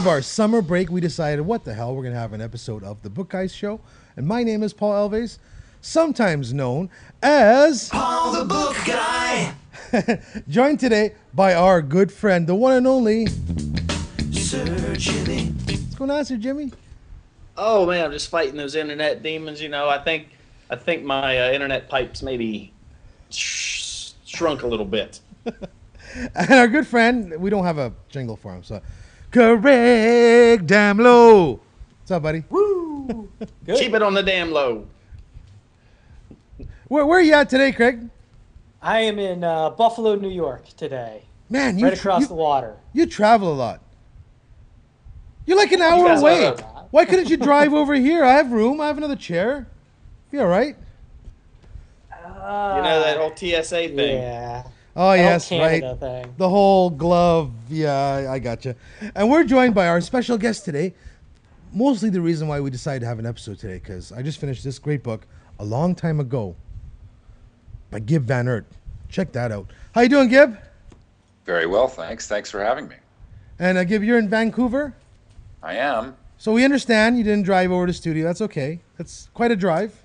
of our summer break, we decided, what the hell, we're going to have an episode of the Book Guys show. And my name is Paul Alves, sometimes known as Paul the Book Guy. joined today by our good friend, the one and only. Sir Jimmy. What's going on, Sir Jimmy? Oh man, I'm just fighting those internet demons. You know, I think I think my uh, internet pipes maybe sh- shrunk a little bit. And our good friend, we don't have a jingle for him, so Craig Damlow. What's up, buddy? Woo. Keep it on the damn low. Where, where are you at today, Craig? I am in uh, Buffalo, New York today, Man, you right across you, the water. you travel a lot. You're like an hour away. Why couldn't you drive over here? I have room. I have another chair. Be all right. Uh, You know that whole TSA thing. Yeah. Oh that yes, right. Thing. The whole glove. Yeah, I, I gotcha. And we're joined by our special guest today. Mostly the reason why we decided to have an episode today, because I just finished this great book a long time ago by Gib Van Ert. Check that out. How you doing, Gib? Very well, thanks. Thanks for having me. And uh, Gib, you're in Vancouver, I am. so we understand you didn't drive over to studio. That's okay. That's quite a drive.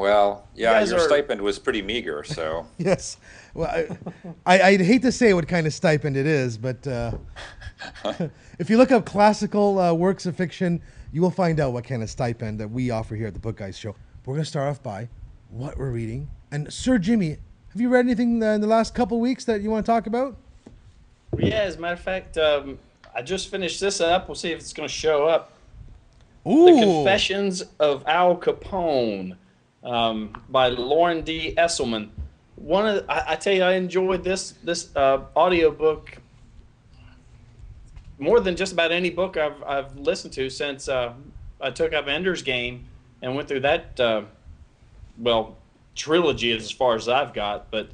Well, yeah, guys your are- stipend was pretty meager, so Yes. Well, I, I, I'd hate to say what kind of stipend it is, but uh, if you look up classical uh, works of fiction, you will find out what kind of stipend that we offer here at the Book Guys Show. We're going to start off by what we're reading. And Sir Jimmy, have you read anything uh, in the last couple weeks that you want to talk about? Yeah, as a matter of fact, um, I just finished this up. We'll see if it's going to show up. Ooh. The Confessions of Al Capone um, by Loren D. Estleman. One of I, I tell you, I enjoyed this this uh, audiobook more than just about any book I've I've listened to since uh, I took up Ender's Game and went through that uh, well trilogy as far as I've got. But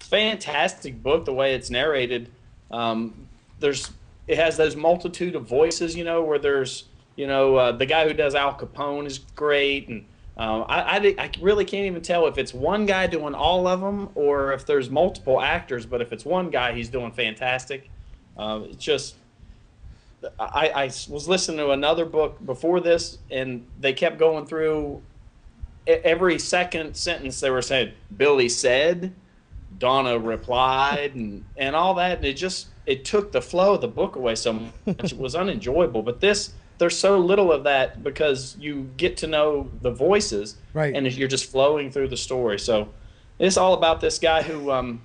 fantastic book the way it's narrated. Um, there's it has those multitude of voices, you know, where there's you know uh, the guy who does Al Capone is great, and um, I, I I really can't even tell if it's one guy doing all of them or if there's multiple actors. But if it's one guy, he's doing fantastic. Uh, it's just I, I was listening to another book before this, and they kept going through every second sentence. They were saying Billy said, Donna replied, and and all that. And it just it took the flow of the book away so much. It was unenjoyable. But this there's so little of that because you get to know the voices, Right. And you're just flowing through the story. So it's all about this guy who um,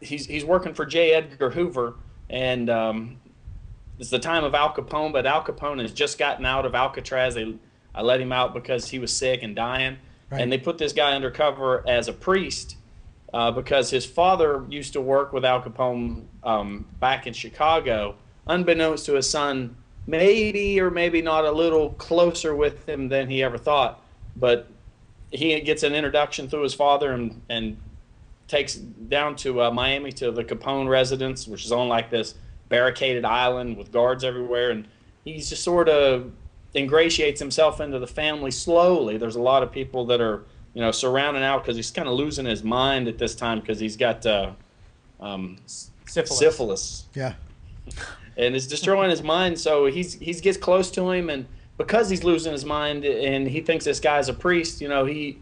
he's he's working for J. Edgar Hoover, and um, it's the time of Al Capone, but Al Capone has just gotten out of Alcatraz. They I let him out because he was sick and dying, Right. and they put this guy undercover as a priest uh, because his father used to work with Al Capone um, back in Chicago, unbeknownst to his son, maybe or maybe not a little closer with him than he ever thought, but he gets an introduction through his father and and takes down to uh, Miami to the Capone residence, which is on like this barricaded island with guards everywhere, and he's just sort of ingratiates himself into the family slowly. There's a lot of people that are you know surrounding out because he's kind of losing his mind at this time because he's got uh, um, Syphilis. syphilis Yeah. And it's destroying his mind. So he's he gets close to him, and because he's losing his mind, and he thinks this guy's a priest, you know, he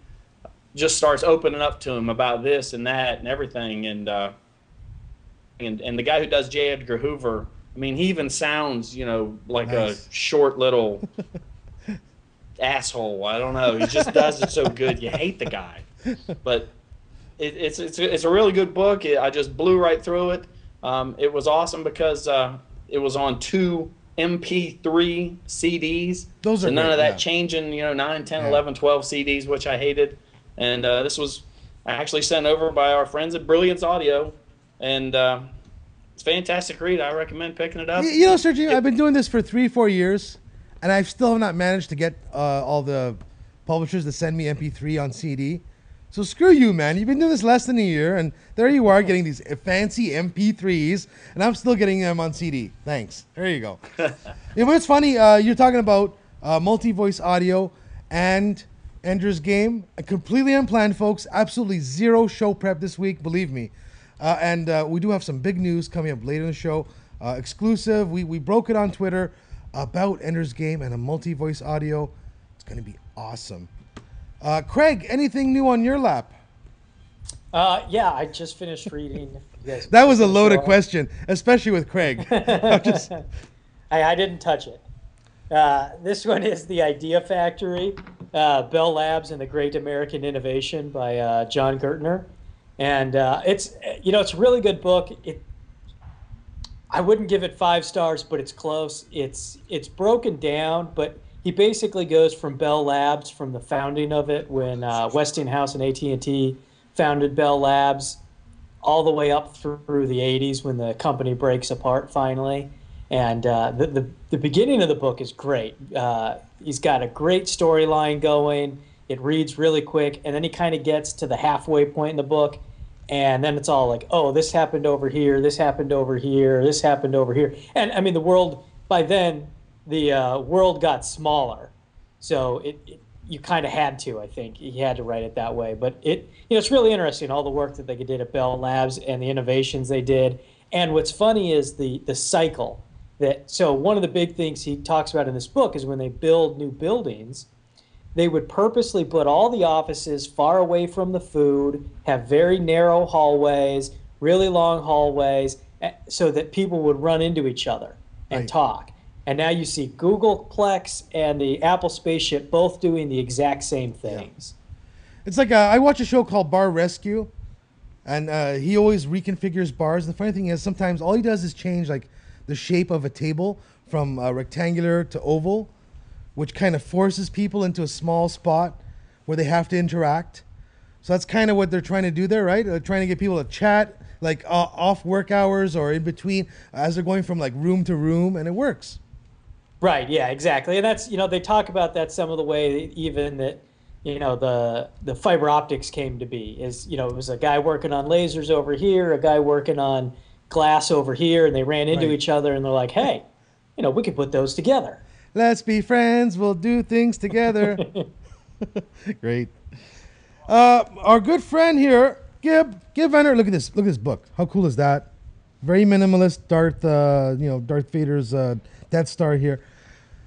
just starts opening up to him about this and that and everything, and uh, and and the guy who does J. Edgar Hoover, I mean, he even sounds, you know, like Nice. a short little asshole. I don't know. He just does it so good. You hate the guy, but it, it's it's it's a really good book. It, I just blew right through it. Um, it was awesome because uh, it was on two MP3 CDs. Those are and none great, of that yeah. changing, you know, 9, 10, Yeah. 11, 12 CDs, which I hated. And uh, this was actually sent over by our friends at Brilliance Audio. And uh, it's a fantastic read. I recommend picking it up. Y- You know, Jimmy, I've been doing this for three, four years, and I've still have not managed to get uh, all the publishers to send me MP3 on CD. So screw you, man. You've been doing this less than a year, and there you are getting these fancy MP3s, and I'm still getting them on CD. Thanks. There you go. you know, it's funny. Uh, you're talking about uh, multi-voice audio and Ender's Game. Completely unplanned, folks. Absolutely zero show prep this week. Believe me. Uh, and uh, we do have some big news coming up later in the show. Uh, exclusive. We we broke it on Twitter about Ender's Game and a multi-voice audio. It's going to be awesome. Uh, Craig, anything new on your lap? Uh, yeah, I just finished reading. guys- That was a loaded question, especially with Craig. Just- I, I didn't touch it. Uh, this one is The Idea Factory, uh, Bell Labs and the Great American Innovation by uh, Jon Gertner. And uh, it's, you know, it's a really good book. It, I wouldn't give it five stars, but it's close. It's it's broken down, but he basically goes from Bell Labs, from the founding of it, when uh, Westinghouse and AT and T founded Bell Labs, all the way up through the 80s when the company breaks apart finally. And uh, the, the, the beginning of the book is great. Uh, he's got a great storyline going. It reads really quick. And then he kind of gets to the halfway point in the book. And then it's all like, oh, this happened over here. This happened over here. This happened over here. And I mean, the world, by then, the uh, world got smaller. So it, it you kind of had to, I think. He had to write it that way. But it, you know, it's really interesting all the work that they did at Bell Labs and the innovations they did. And what's funny is the the cycle that. So one of the big things he talks about in this book is when they build new buildings, they would purposely put all the offices far away from the food, have very narrow hallways, really long hallways, eh, so that people would run into each other and Right. talk. And now you see Googleplex and the Apple spaceship both doing the exact same things. it's like uh, I watch a show called Bar Rescue, and uh, he always reconfigures bars. And The funny thing is, sometimes all he does is change like the shape of a table from uh, rectangular to oval, which kind of forces people into a small spot where they have to interact. So that's kind of what they're trying to do there, right? They're trying to get people to chat like uh, off work hours or in between as they're going from like room to room, and it works. Right. Yeah. Exactly. And that's you know they talk about that some of the way even that you know the the fiber optics came to be is you know it was a guy working on lasers over here, a guy working on glass over here, and they ran into Right. each other and they're like, hey, you know we could put those together. Let's be friends. We'll do things together. Great. Uh, our good friend here, Gib, Gib Van Ert. Look at this. Look at this book. How cool is that? Very minimalist. Darth, uh, you know, Darth Vader's uh, Death Star here.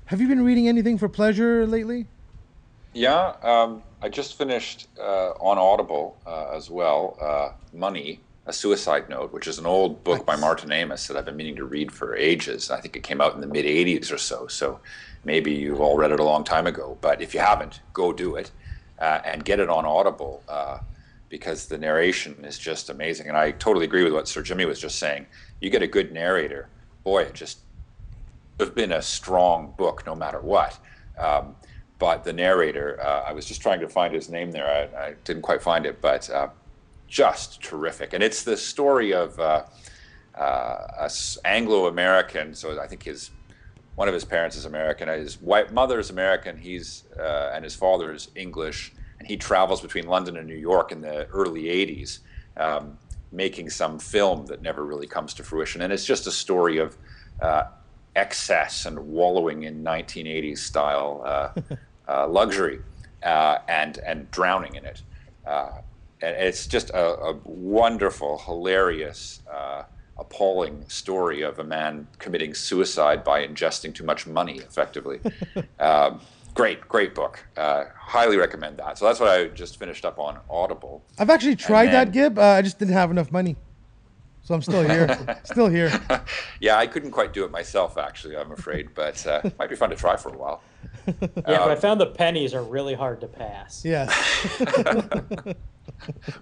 Have you been reading anything for pleasure lately? Yeah, um, I just finished uh, on Audible uh, as well. Uh, Money, a Suicide Note, which is an old book by Martin Amis that I've been meaning to read for ages. I think it came out in the mid '80s or so. So maybe you've all read it a long time ago. But if you haven't, go do it uh, and get it on Audible uh, because the narration is just amazing. And I totally agree with what Sir Jimmy was just saying. You get a good narrator, boy, it just have been a strong book no matter what. Um, but the narrator, uh, I was just trying to find his name there. I, I didn't quite find it, but uh, just terrific. And it's the story of uh, uh, Anglo-American. So I think his one of his parents is American. His white mother is American. He's uh, and his father is English, and he travels between London and New York in the early '80s, um, making some film that never really comes to fruition. And it's just a story of uh, excess and wallowing in 1980s style uh, uh, luxury uh, and and drowning in it. Uh, and it's just a, a wonderful, hilarious, uh, appalling story of a man committing suicide by ingesting too much money, effectively. um, great, great book. Uh, highly recommend that. So that's what I just finished up on Audible. I've actually tried then- that, Gib. Uh, I just didn't have enough money, so I'm still here. still here. yeah, I couldn't quite do it myself, actually, I'm afraid, but uh, it might be fun to try for a while. Yeah, but I found the pennies are really hard to pass. Yeah.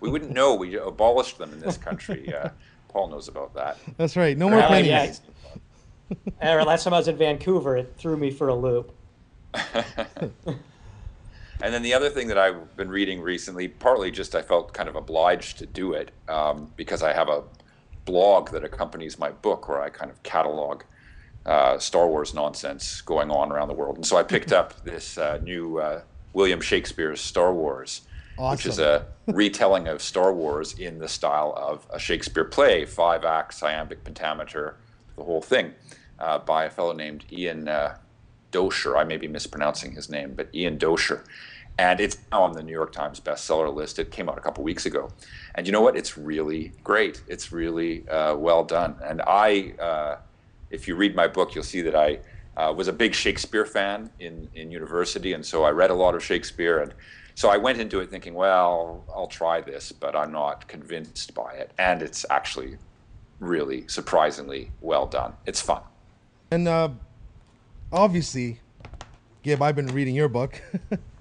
We wouldn't know. We abolished them in this country. Uh, Paul knows about that. That's right. No more Oh, pennies. yeah. And last time I was in Vancouver, it threw me for a loop. And then the other thing that I've been reading recently, partly just I felt kind of obliged to do it um, because I have a blog that accompanies my book where I kind of catalog uh, Star Wars nonsense going on around the world. And so I picked up this uh, new uh, William Shakespeare's Star Wars. which is a retelling of Star Wars in the style of a Shakespeare play, five acts, iambic pentameter, the whole thing, uh, by a fellow named Ian uh, Doescher. I may be mispronouncing his name, but Ian Doescher. And it's now on the New York Times bestseller list. It came out a couple weeks ago. And you know what? It's really great. It's really uh, well done. And I, uh, if you read my book, you'll see that I uh, was a big Shakespeare fan in, in university. And so I read a lot of Shakespeare. And so I went into it thinking, well, I'll try this, but I'm not convinced by it. And it's actually really surprisingly well done. It's fun. And uh, obviously, Gib, I've been reading your book.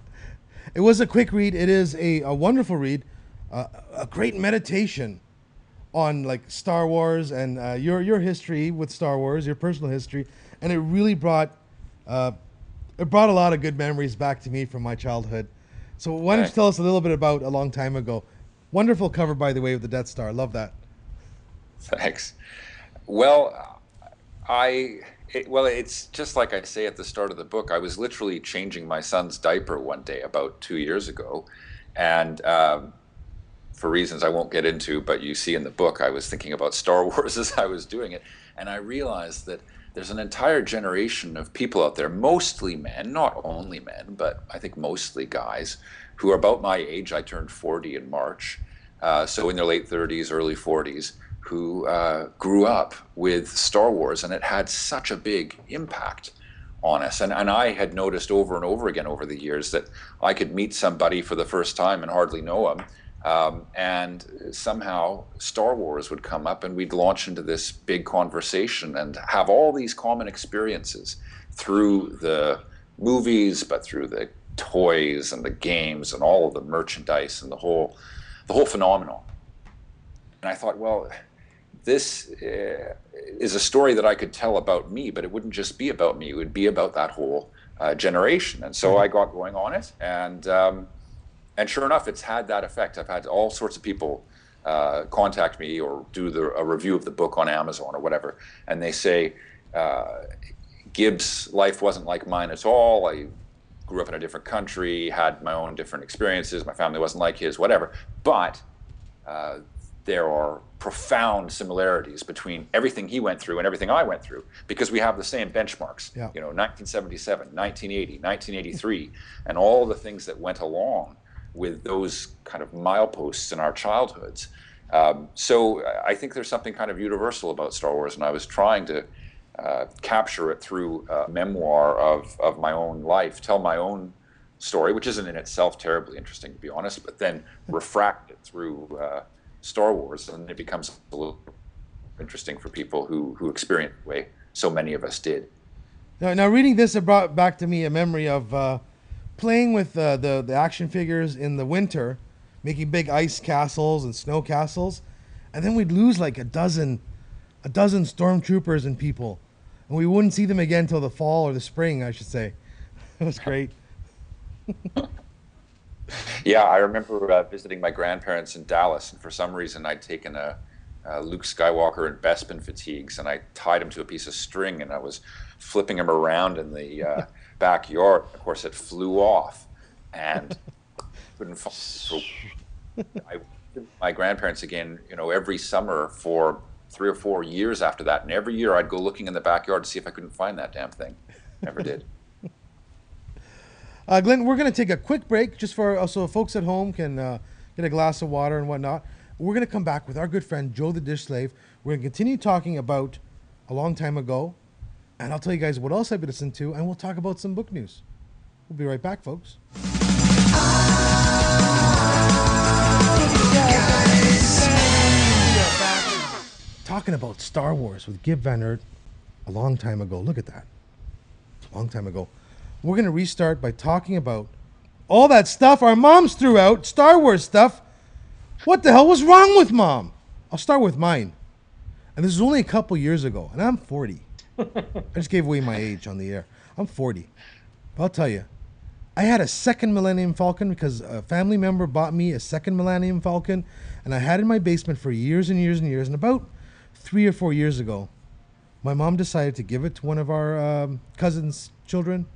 it was a quick read. It is a, a wonderful read, uh, a great meditation on like Star Wars and uh, your your history with Star Wars, your personal history, and it really brought uh, it brought a lot of good memories back to me from my childhood. So why don't you tell us a little bit about a long time ago? Wonderful cover, by the way, with the Death Star. Love that. Thanks. Well, I it, well, it's just like I say at the start of the book. I was literally changing my son's diaper one day about two years ago, and um, for reasons I won't get into, but you see in the book, I was thinking about Star Wars as I was doing it, and I realized that there's an entire generation of people out there, mostly men, not only men, but I think mostly guys, who are about my age. I turned 40 in March, uh, so in their late 30s, early 40s, who uh, grew up with Star Wars, and it had such a big impact on us. And, and I had noticed over and over again over the years that I could meet somebody for the first time and hardly know them. Um, and somehow Star Wars would come up, and we'd launch into this big conversation and have all these common experiences through the movies, but through the toys and the games and all of the merchandise and the whole, the whole phenomenon. And I thought, well, this uh, is a story that I could tell about me, but it wouldn't just be about me. It would be about that whole uh, generation. And so I got going on it, and um, and sure enough, it's had that effect. I've had all sorts of people uh, contact me or do the, a review of the book on Amazon or whatever, and they say uh, Gib's life wasn't like mine at all. I grew up in a different country, had my own different experiences. My family wasn't like his, whatever. But uh, there are profound similarities between everything he went through and everything I went through because we have the same benchmarks. Yeah. You know, 1977, 1980, 1983, and all the things that went along with those kind of mileposts in our childhoods. Um, so I think there's something kind of universal about Star Wars, and I was trying to uh, capture it through a memoir of, of my own life, tell my own story, which isn't in itself terribly interesting, to be honest, but then refract it through uh, Star Wars, and it becomes a little interesting for people who, who experience the way so many of us did. Now, now reading this, it brought back to me a memory of uh, playing with uh, the the action figures in the winter, making big ice castles and snow castles, and then we'd lose like a dozen, a dozen stormtroopers and people, and we wouldn't see them again until the fall or the spring, I should say. It was great. Yeah, I remember uh, visiting my grandparents in Dallas, and for some reason I'd taken a, uh Luke Skywalker and Bespin fatigues, and I tied him to a piece of string, and I was flipping him around in the uh, backyard. Of course, it flew off, and couldn't find. So I my grandparents again, you know, every summer for three or four years after that, and every year I'd go looking in the backyard to see if I couldn't find that damn thing. Never did. Uh, Glenn, we're going to take a quick break just for uh, so folks at home can uh, get a glass of water and whatnot. We're going to come back with our good friend Joe the Dish Slave. We're going to continue talking about a long time ago, and I'll tell you guys what else I've been listening to, and we'll talk about some book news. We'll be right back, folks. Talking about Star Wars with Gib Van a long time ago. Look at that. A long time ago. We're going to restart by talking about all that stuff our moms threw out, Star Wars stuff. What the hell was wrong with mom? I'll start with mine. And this is only a couple years ago, and I'm 40. I just gave away my age on the air. I'm 40. But I'll tell you, I had a second Millennium Falcon because a family member bought me a second Millennium Falcon, and I had it in my basement for years and years and years. And about three or four years ago, my mom decided to give it to one of our um, cousins' children.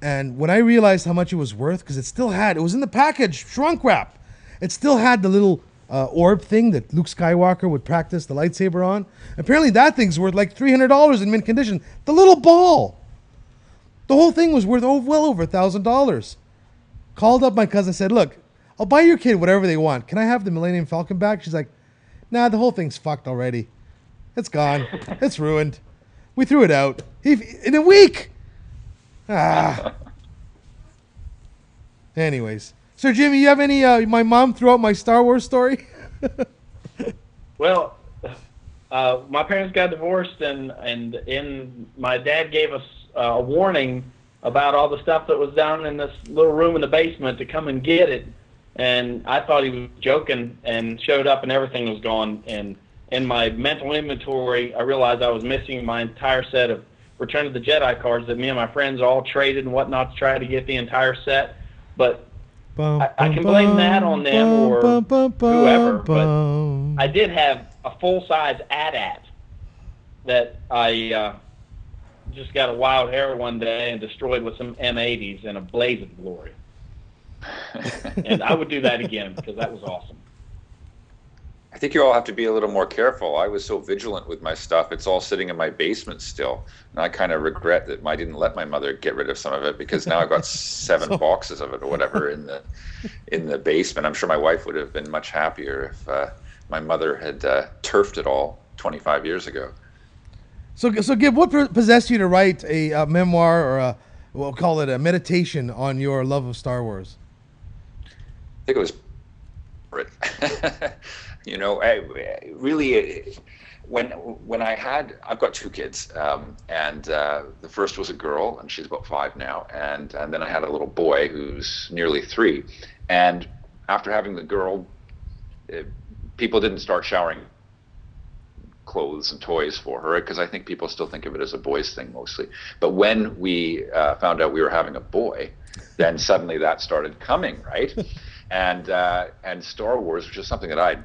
And when I realized how much it was worth, because it still had, it was in the package, shrunk wrap. It still had the little uh, orb thing that Luke Skywalker would practice the lightsaber on. Apparently, that thing's worth like $300 in mint condition. The little ball. The whole thing was worth oh, well over $1,000. Called up my cousin said, Look, I'll buy your kid whatever they want. Can I have the Millennium Falcon back? She's like, Nah, the whole thing's fucked already. It's gone. it's ruined. We threw it out. He, in a week. Ah. Anyways, Sir Jimmy, you have any? Uh, my mom threw out my Star Wars story. Well, uh, my parents got divorced, and and in my dad gave us uh, a warning about all the stuff that was down in this little room in the basement to come and get it. And I thought he was joking, and showed up, and everything was gone. And in my mental inventory, I realized I was missing my entire set of Return of the Jedi cards that me and my friends all traded and whatnot to try to get the entire set. But I- I can blame that on them or whoever, but I did have a full size AT-AT that I uh, just got a wild hair one day and destroyed with some M80s in a blaze of glory. and I would do that again because that was awesome. I think you all have to be a little more careful. I was so vigilant with my stuff; it's all sitting in my basement still, and I kind of regret that I didn't let my mother get rid of some of it because now I've got seven boxes of it or whatever in the in the basement. I'm sure my wife would have been much happier if uh, my mother had uh, turfed it all 25 years ago. So, so Gib, what possessed you to write a, uh memoir or a, we'll call it a meditation on your love of Star Wars? I think it was you know I, really when when I had I've got two kids um, and uh, the first was a girl and she's about five now and and then I had a little boy who's nearly three and after having the girl uh, people didn't start showering clothes and toys for her because I think people still think of it as a boys thing mostly. But when we uh, found out we were having a boy, then suddenly that started coming, right? and uh, and Star Wars, which is something that I'd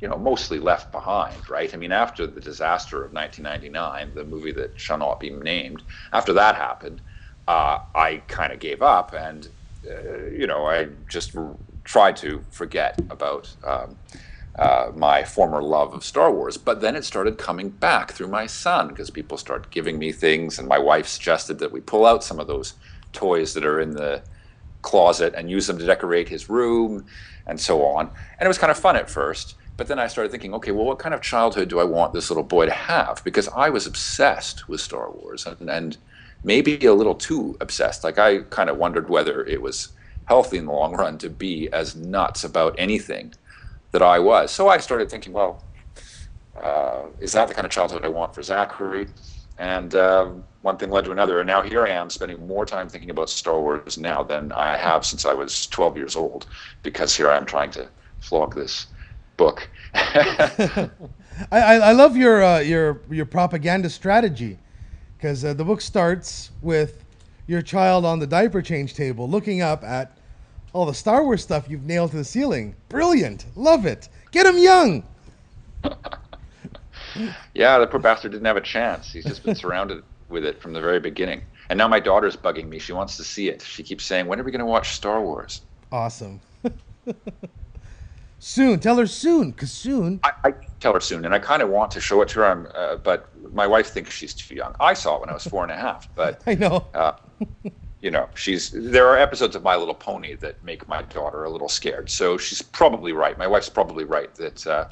you know mostly left behind, right? I mean, after the disaster of 1999, the movie that shall not be named, after that happened, uh, I kind of gave up, and uh, you know, I just r- tried to forget about. Um, uh, my former love of Star Wars. But then it started coming back through my son because people started giving me things, and my wife suggested that we pull out some of those toys that are in the closet and use them to decorate his room and so on. And it was kind of fun at first. But then I started thinking, okay, well, what kind of childhood do I want this little boy to have? Because I was obsessed with Star Wars and, and maybe a little too obsessed. Like I kind of wondered whether it was healthy in the long run to be as nuts about anything that I was. So I started thinking, well, uh, is that the kind of childhood I want for Zachary? And um, one thing led to another, and now here I am spending more time thinking about Star Wars now than I have since I was 12 years old, because here I am trying to flog this book. I, I, love your uh, your your propaganda strategy, because uh, the book starts with your child on the diaper change table looking up at all the Star Wars stuff you've nailed to the ceiling. Brilliant, love it. Get him young. yeah, the poor bastard didn't have a chance. He's just been surrounded with it from the very beginning. And now my daughter's bugging me. She wants to see it. She keeps saying, "When are we going to watch Star Wars?" Awesome. soon, tell her soon, cause soon. I, I tell her soon, and I kind of want to show it to her, um, uh, but my wife thinks she's too young. I saw it when I was four and a half, but I know. uh, you know, she's there are episodes of My Little Pony that make my daughter a little scared. So she's probably right. My wife's probably right that uh,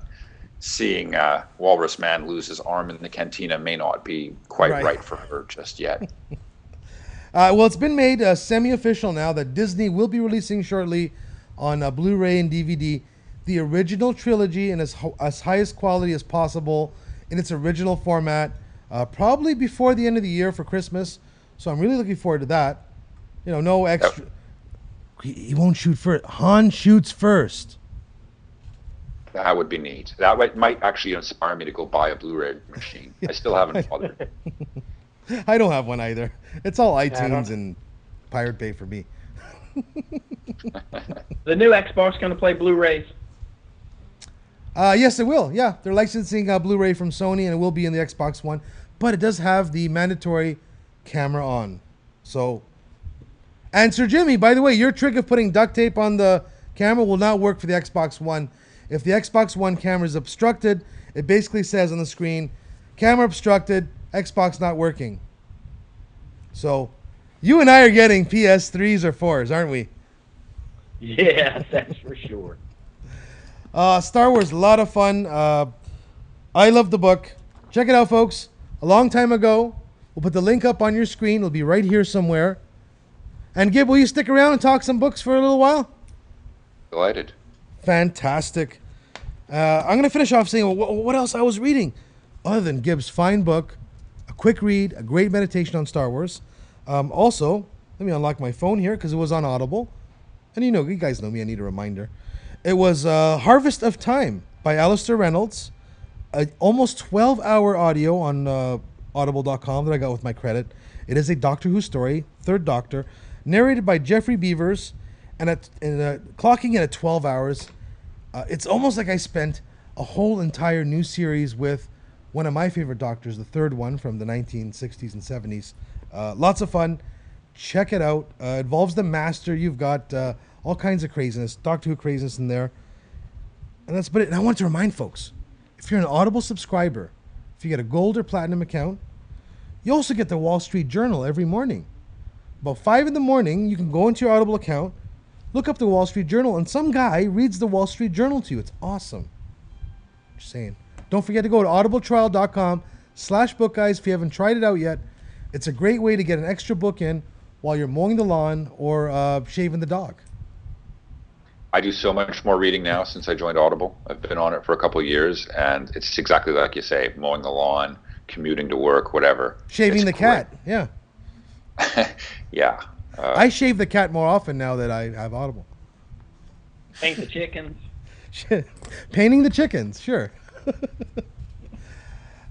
seeing uh, Walrus Man lose his arm in the cantina may not be quite Right. right, for her just yet. Uh, well, it's been made uh, semi-official now that Disney will be releasing shortly on uh, Blu-ray and DVD the original trilogy in as, ho- as highest quality as possible in its original format, uh, probably before the end of the year for Christmas. So I'm really looking forward to that. You know, no extra. He, he won't shoot first. Han shoots first. that would be neat. That might- might actually inspire me to go buy a Blu-ray machine. I still haven't bothered. I don't have one either. It's all I don't- iTunes and Pirate Bay for me. The new Xbox going to play Blu-rays. Uh, yes, it will. Yeah, they're licensing uh, Blu-ray from Sony, and it will be in the Xbox One. But it does have the mandatory camera on, so And Sir Jimmy, by the way, your trick of putting duct tape on the camera will not work for the Xbox One. If the Xbox One camera is obstructed, it basically says on the screen, camera obstructed, Xbox not working. So, you and I are getting PS3s or 4s, aren't we? Yeah, that's for sure. Uh, Star Wars, a lot of fun. Uh, I love the book. Check it out, folks. A long time ago, we'll put the link up on your screen. It'll be right here somewhere. And Gib, will you stick around and talk some books for a little while? Delighted. Fantastic. Uh, I'm going to finish off saying what, what else I was reading, other than Gib's fine book, a quick read, a great meditation on Star Wars. Um, also, let me unlock my phone here because it was on Audible, and you know, you guys know me. I need a reminder. It was uh, Harvest of Time by Alastair Reynolds, almost 12-hour audio on uh, Audible.com that I got with my credit. It is a Doctor Who story, Third Doctor, narrated by Geoffrey Beevers, and at and, uh, clocking in at 12 hours. Uh, it's almost like I spent a whole entire new series with one of my favorite doctors, the third one from the 1960s and 70s. Uh, lots of fun. Check it out. Uh, involves the Master. You've got uh, all kinds of craziness, Doctor Who craziness in there. And that's but it. And I want to remind folks, if you're an Audible subscriber, if you get a gold or platinum account, you also get the Wall Street Journal every morning. About five in the morning, you can go into your Audible account, look up the Wall Street Journal, and some guy reads the Wall Street Journal to you. It's awesome. Just saying. Don't forget to go to audibletrial.com slash book guys if you haven't tried it out yet. It's a great way to get an extra book in while you're mowing the lawn or uh, shaving the dog. I do so much more reading now since I joined Audible. I've been on it for a couple of years, and it's exactly like you say: mowing the lawn, commuting to work, whatever. Shaving It's the cat. Yeah. yeah. Uh, I shave the cat more often now that I have Audible. Paint the chickens. Shit. Painting the chickens, sure.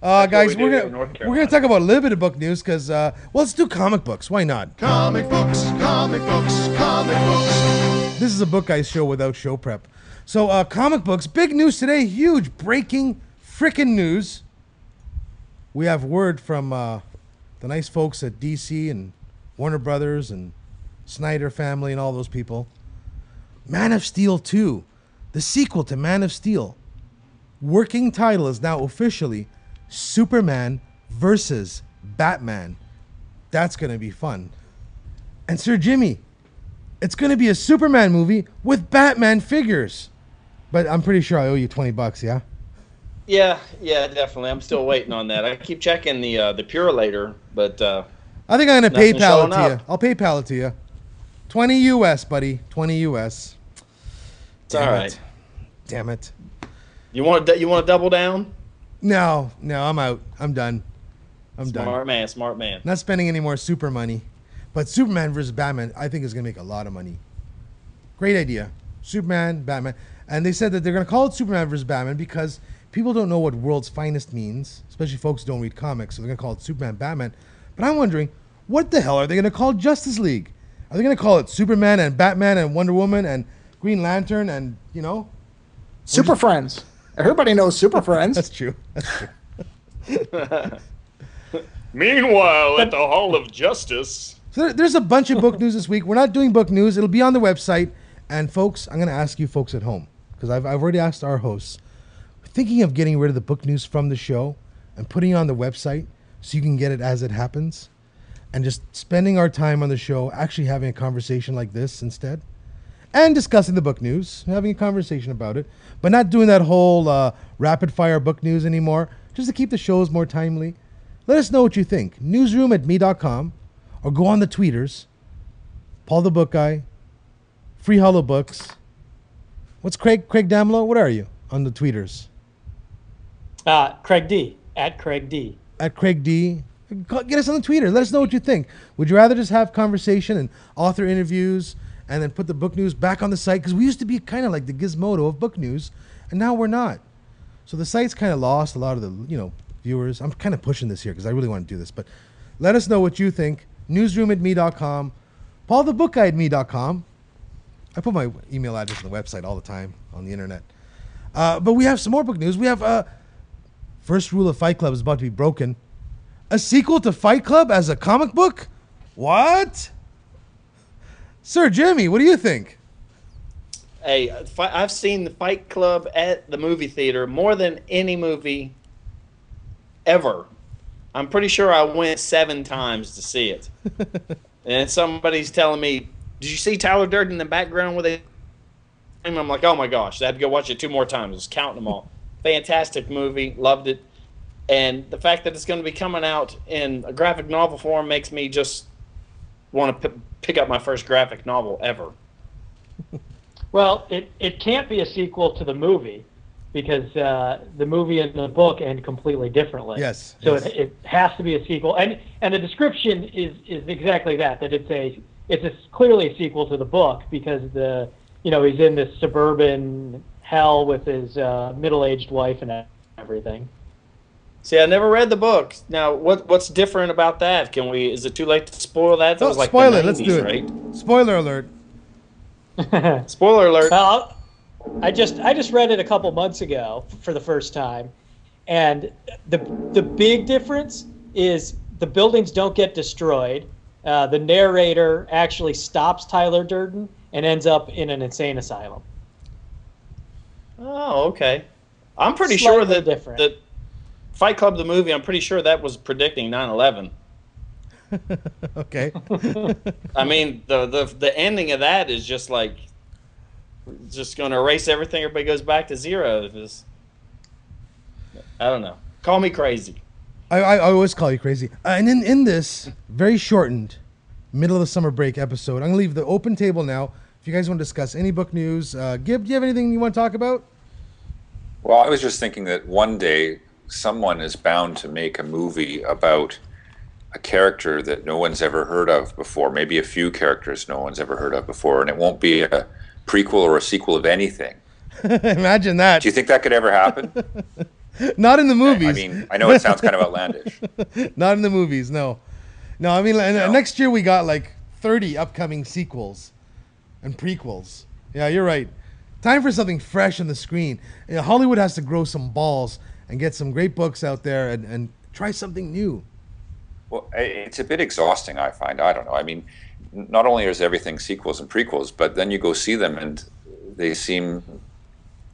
uh, guys, we we're gonna we're gonna talk about a little bit of book news because uh, well, let's do comic books. Why not? Comic books, comic books, comic books. This is a book guys show without show prep. So, uh, comic books, big news today, huge breaking frickin' news. We have word from uh, the nice folks at DC and Warner Brothers and Snyder family and all those people. Man of Steel 2, the sequel to Man of Steel. Working title is now officially Superman versus Batman. That's going to be fun. And Sir Jimmy, it's going to be a Superman movie with Batman figures. But I'm pretty sure I owe you 20 bucks, yeah? Yeah, yeah, definitely. I'm still waiting on that. I keep checking the uh, the Purolator, but uh, I think I'm going to Nothing PayPal it to up. you. I'll PayPal it to you. 20 US, buddy. 20 US. it's Damn right. it. Damn it. You want to you want to double down? No, no, I'm out. I'm done. I'm smart done. Smart man, smart man. Not spending any more super money. But Superman versus Batman, I think is going to make a lot of money. Great idea. Superman, Batman. And they said that they're going to call it Superman versus Batman because people don't know what world's finest means, especially folks who don't read comics. So they're going to call it Superman, Batman. But I'm wondering, what the hell are they going to call Justice League? Are they going to call it Superman and Batman and Wonder Woman and Green Lantern and, you know? Super Friends. Everybody knows Super Friends. That's true. That's true. Meanwhile, at the Hall of Justice, So there, there's a bunch of book news this week. We're not doing book news. It'll be on the website. And folks, I'm going to ask you folks at home because I've, I've already asked our hosts. Thinking of getting rid of the book news from the show and putting it on the website so you can get it as it happens, and just spending our time on the show actually having a conversation like this instead, and discussing the book news, having a conversation about it, but not doing that whole uh, rapid fire book news anymore. Just to keep the shows more timely. Let us know what you think. Newsroom at me.com or go on the tweeters. Paul the Book Guy, Free Hollow Books. What's Craig Craig Damlow? What are you on the tweeters? Uh, Craig D. At Craig D. At Craig D. Get us on the tweeter. Let us know what you think. Would you rather just have conversation and author interviews and then put the book news back on the site? Because we used to be kind of like the gizmodo of book news, and now we're not. So the site's kind of lost a lot of the you know viewers. I'm kind of pushing this here because I really want to do this, but let us know what you think. Newsroom at me.com, Paul the Book Guy at me.com. I put my email address on the website all the time on the internet. Uh, but we have some more book news. We have uh, First Rule of Fight Club is about to be broken. A sequel to Fight Club as a comic book? What? Sir Jimmy, what do you think? Hey, I've seen the Fight Club at the movie theater more than any movie ever. I'm pretty sure I went seven times to see it. and somebody's telling me, "Did you see Tyler Durden in the background with it?" And I'm like, "Oh my gosh!" I had to go watch it two more times. I was counting them all. Fantastic movie, loved it. And the fact that it's going to be coming out in a graphic novel form makes me just want to p- pick up my first graphic novel ever. Well, it, it can't be a sequel to the movie because uh, the movie and the book end completely differently. Yes, So yes. It, it has to be a sequel, and and the description is is exactly that. That it's a it's a, clearly a sequel to the book because the you know he's in this suburban hell with his uh, middle aged wife and everything. See, I never read the book. Now, what what's different about that? Can we? Is it too late to spoil that? That No, was like spoil the it. Let's do it. Right? Spoiler alert. Spoiler alert. Well, I just I just read it a couple months ago for the first time, and the the big difference is the buildings don't get destroyed. Uh, the narrator actually stops Tyler Durden and ends up in an insane asylum. Oh, okay. I'm pretty Slightly sure that different. that Fight Club the movie. I'm pretty sure that was predicting 9/11. Okay. I mean, the the the ending of that is just like just going to erase everything. Everybody goes back to zero. Just, I don't know. Call me crazy. I, I, I always call you crazy. Uh, and in, in this very shortened middle of the summer break episode, I'm gonna leave the open table now. If you guys want to discuss any book news, uh, Gib, do you have anything you want to talk about? Well, I was just thinking that one day someone is bound to make a movie about a character that no one's ever heard of before, maybe a few characters no one's ever heard of before, and it won't be a prequel or a sequel of anything. Imagine that. Do you think that could ever happen? Not in the movies. I mean, I know it sounds kind of outlandish. Not in the movies. No. No, I mean, uh, No. next year we got like 30 upcoming sequels and prequels. Yeah, you're right. Time for something fresh on the screen. You know, Hollywood has to grow some balls and get some great books out there and, and try something new. Well, it's a bit exhausting, I find. I don't know. I mean, not only is everything sequels and prequels, but then you go see them and they seem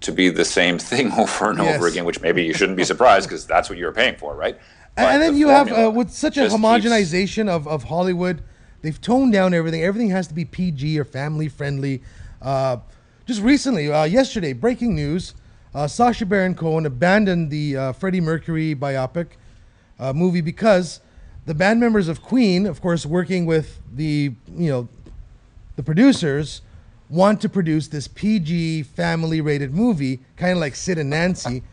to be the same thing over and Yes. over again, which maybe you shouldn't be surprised because that's what you're paying for, right? But and then the you have uh, with such a just keeps- homogenization of, of Hollywood, they've toned down everything. Everything has to be PG or family friendly. Uh, just recently, uh, yesterday, breaking news: uh, Sacha Baron Cohen abandoned the uh, Freddie Mercury biopic uh, movie because the band members of Queen, of course, working with the you know the producers, want to produce this PG family rated movie, kind of like Sid and Nancy.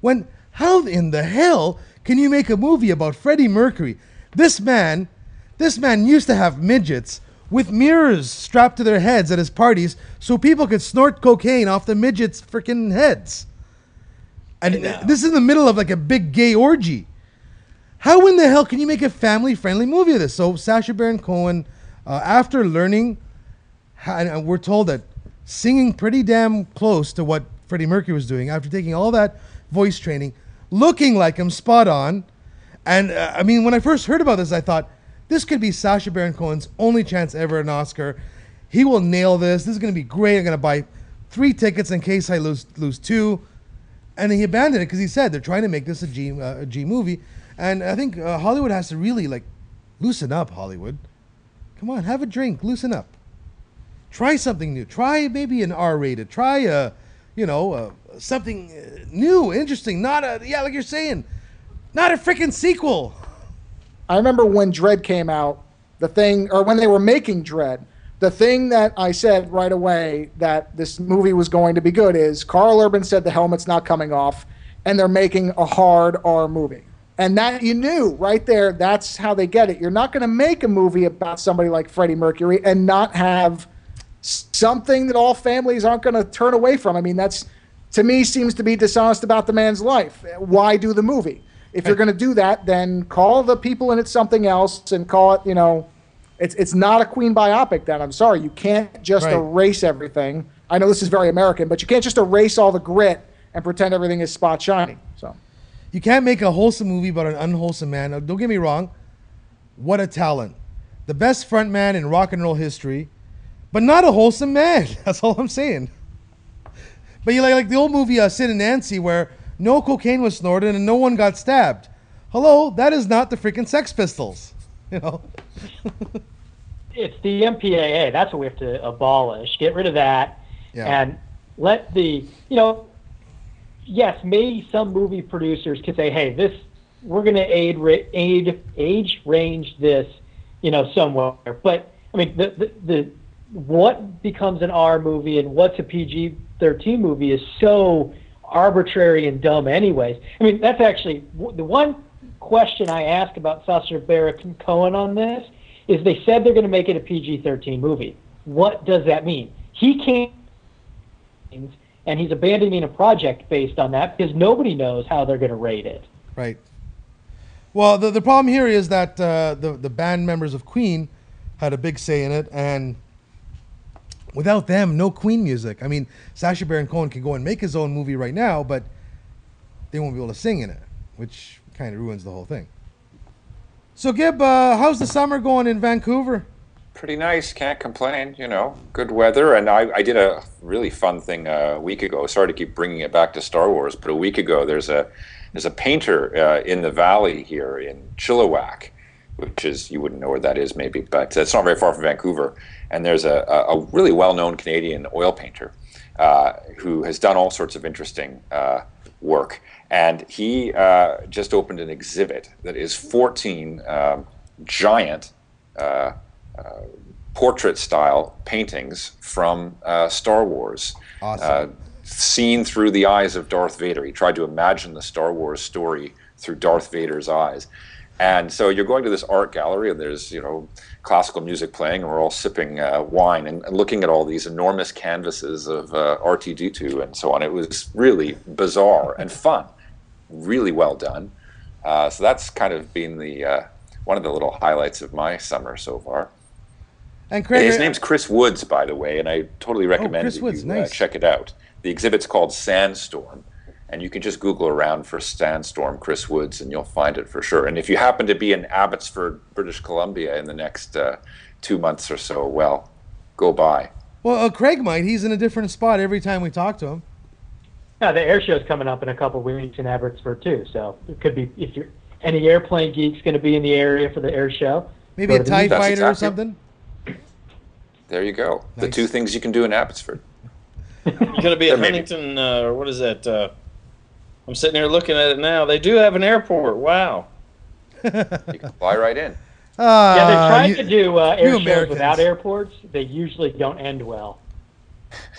When how in the hell can you make a movie about Freddie Mercury? This man, this man used to have midgets with mirrors strapped to their heads at his parties so people could snort cocaine off the midgets' freaking heads. And this is in the middle of like a big gay orgy. How in the hell can you make a family-friendly movie of this? So Sacha Baron Cohen, uh, after learning, and we're told that singing pretty damn close to what Freddie Mercury was doing, after taking all that voice training, looking like him spot on, and uh, I mean, when I first heard about this, I thought this could be Sacha Baron Cohen's only chance ever an Oscar. He will nail this. This is going to be great. I'm going to buy three tickets in case I lose lose two and he abandoned it because he said they're trying to make this a G uh, a G movie, and I think uh, Hollywood has to really like loosen up. Hollywood, come on, have a drink, loosen up, try something new, try maybe an R rated, try a, you know, uh, something uh, new, interesting, not a yeah, like you're saying, not a freaking sequel. I remember when Dredd came out, the thing, or when they were making Dredd, the thing that I said right away that this movie was going to be good is Karl Urban said the helmet's not coming off, and they're making a hard R movie. And that you knew right there, that's how they get it. You're not going to make a movie about somebody like Freddie Mercury and not have something that all families aren't going to turn away from. I mean, that's to me seems to be dishonest about the man's life. Why do the movie? If you're going to do that, then call the people in it something else and call it, you know, it's it's not a Queen biopic. Then I'm sorry, you can't just Right. erase everything. I know this is very American, but you can't just erase all the grit and pretend everything is spot shiny. You can't make a wholesome movie about an unwholesome man. Now, don't get me wrong. What a talent. The best frontman in rock and roll history. but not a wholesome man. That's all I'm saying. But you like like the old movie uh, Sid and Nancy, where no cocaine was snorted and no one got stabbed. Hello, that is not the freaking Sex Pistols. You know. it's the MPAA. That's what we have to abolish. Get rid of that, Yeah. and let the you know. Yes, maybe some movie producers could say, "Hey, this we're going to aid aid age range this, you know, somewhere." But I mean, the the, the what becomes an R movie and what's a PG thirteen movie is so arbitrary and dumb, anyways. I mean, that's actually the one question I asked about Sacha Baron Cohen on this is they said they're going to make it a PG 13 movie. What does that mean? He can't, and he's abandoning a project based on that because nobody knows how they're going to rate it. Right. Well, the, the problem here is that uh, the the band members of Queen had a big say in it, and without them, no Queen music. I mean, Sacha Baron Cohen can go and make his own movie right now, but they won't be able to sing in it, which kind of ruins the whole thing. So, Gib, uh, how's the summer going in Vancouver? Pretty nice. Can't complain. You know, good weather. And I, I did a really fun thing a week ago. Sorry to keep bringing it back to Star Wars, but a week ago there's a there's a painter uh, in the valley here in Chilliwack, which is you wouldn't know where that is maybe, but it's not very far from Vancouver. And there's a, a really well-known Canadian oil painter uh, who has done all sorts of interesting uh, work. And he uh, just opened an exhibit that is 14 um, giant uh, portrait style paintings from uh, Star Wars. Awesome. Uh, seen through the eyes of Darth Vader. He tried to imagine the Star Wars story through Darth Vader's eyes. And so you're going to this art gallery, and there's you know classical music playing, and we're all sipping uh, wine and, and looking at all these enormous canvases of uh, R2D2 and so on. It was really bizarre and fun, really well done. Uh, so that's kind of been the uh, one of the little highlights of my summer so far. And Craig, His name's Chris Woods, by the way, and I totally recommend Oh, Chris that Woods, you nice. uh, check it out. The exhibit's called Sandstorm, and you can just Google around for Sandstorm Chris Woods, and you'll find it for sure. And if you happen to be in Abbotsford, British Columbia, in the next uh, two months or so, well, go by. well, uh, Craig might. He's in a different spot every time we talk to him. Yeah, the air show's coming up in a couple of weeks in Abbotsford too, so it could be if you're any airplane geeks going to be in the area for the air show. Maybe a to TIE That's fighter or something. There you go. The two things you can do in Abbotsford. You're going to be at There. Huntington, uh, or what is that? Uh, I'm sitting here looking at it now. They do have an airport. Wow. You can fly right in. Uh, Yeah, they're trying you- to do uh, air you shows Americans. without airports. They usually don't end well.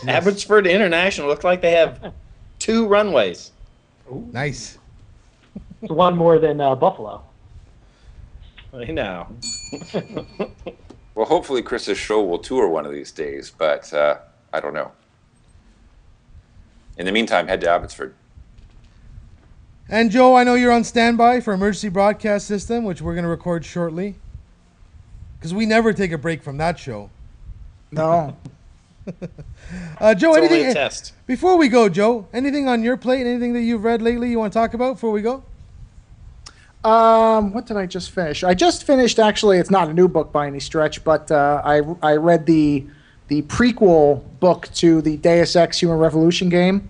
Abbotsford International looks like they have two runways. Nice. It's one more than uh, Buffalo. I know. Well, hopefully Chris's show will tour one of these days, but uh, I don't know. In the meantime, head to Abbotsford. And Joe, I know you're on standby for emergency broadcast system, which we're going to record shortly. Because we never take a break from that show. No. Uh, Joe, It's only anything a test. before we go, Joe? Anything on your plate? Anything that you've read lately you want to talk about before we go? Um, what did I just finish? I just finished. Actually, it's not a new book by any stretch, but uh, I I read the the prequel book to the Deus Ex Human Revolution game,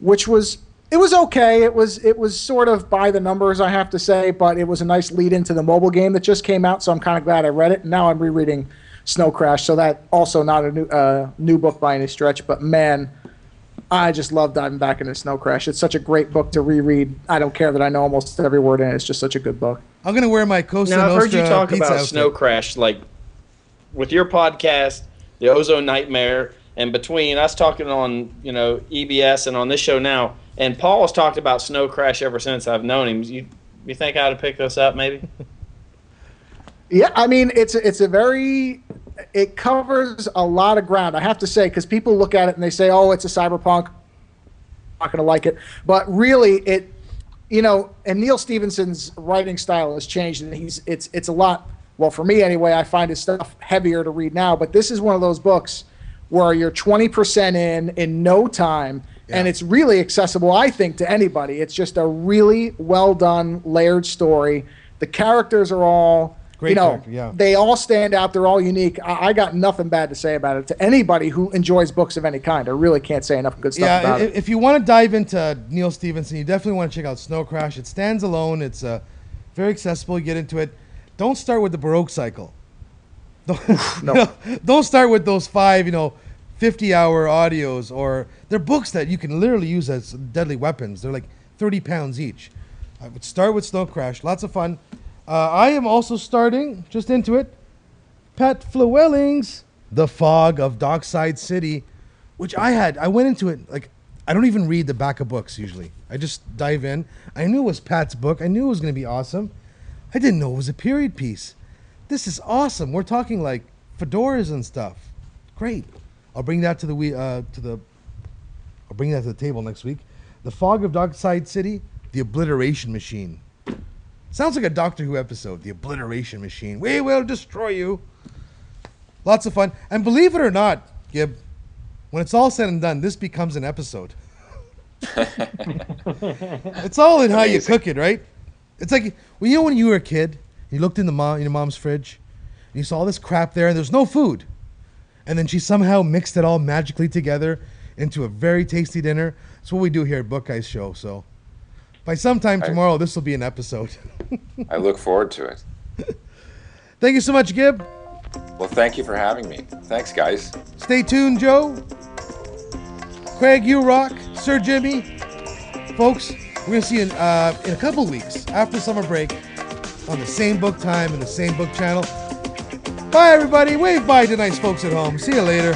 which was it was okay. It was it was sort of by the numbers, I have to say, but it was a nice lead into the mobile game that just came out. So I'm kind of glad I read it. And now I'm rereading Snow Crash, so that also not a new uh, new book by any stretch, but man. I just love diving back into Snow Crash. It's such a great book to reread. I don't care that I know almost every word in it. It's just such a good book. I'm going to wear my Costa Now I've heard you Nostra talk pizza about outfit. Snow Crash, like with your podcast, the Ozone Nightmare, and between us talking on you know EBS and on this show now, and Paul has talked about Snow Crash ever since I've known him. You you think I ought to pick this up maybe? Yeah, I mean it's it's a very it covers a lot of ground. I have to say because people look at it and they say, "Oh, it's a cyberpunk." I'm Not going to like it, but really it you know, and Neal Stephenson's writing style has changed and he's it's it's a lot well for me anyway, I find his stuff heavier to read now, but this is one of those books where you're 20% in in no time and it's really accessible I think to anybody. It's just a really well done layered story. The characters are all Great you know, character, yeah. they all stand out. They're all unique. I, I got nothing bad to say about it to anybody who enjoys books of any kind. I really can't say enough good stuff yeah, about i- it. if you want to dive into Neal Stephenson, you definitely want to check out Snow Crash. It stands alone. It's uh, very accessible. You get into it. Don't start with the Baroque cycle. Don't, No. don't start with those five, you know, 50 hour audios or they're books that you can literally use as deadly weapons. They're like 30 pounds each. I would start with Snow Crash. Lots of fun. Uh, I am also starting, just into it, Pat Flewelling's The Fog of Dockside City, which I had. I went into it like I don't even read the back of books usually. I just dive in. I knew it was Pat's book. I knew it was going to be awesome. I didn't know it was a period piece. This is awesome. We're talking like fedoras and stuff. Great. I'll bring that to the we uh, to the. I'll bring that to the table next week. The Fog of Dockside City, The Obliteration Machine. Sounds like a Doctor Who episode. The Obliteration Machine. We will destroy you. Lots of fun. And believe it or not, Gib, when it's all said and done, this becomes an episode. it's all in how you cook it, right? It's like well, you know when you were a kid, you looked in the mom in your mom's fridge, and you saw all this crap there, and there's no food, and then she somehow mixed it all magically together into a very tasty dinner. That's what we do here at Book Guys Show. So, by sometime I- tomorrow, this will be an episode. I look forward to it. Thank you so much, Gib. Well, thank you for having me. Thanks, guys. Stay tuned, Joe. Craig, you rock. Sir Jimmy. Folks, we're going to see you in, uh, in a couple weeks after summer break on the same book time and the same book channel. Bye, everybody. Wave bye to nice folks at home. See you later.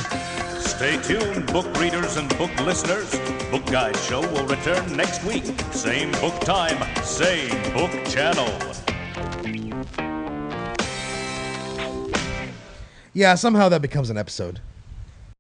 Stay tuned, book readers and book listeners. Book Guys Show will return next week. Same book time, same book channel. Yeah, somehow that becomes an episode.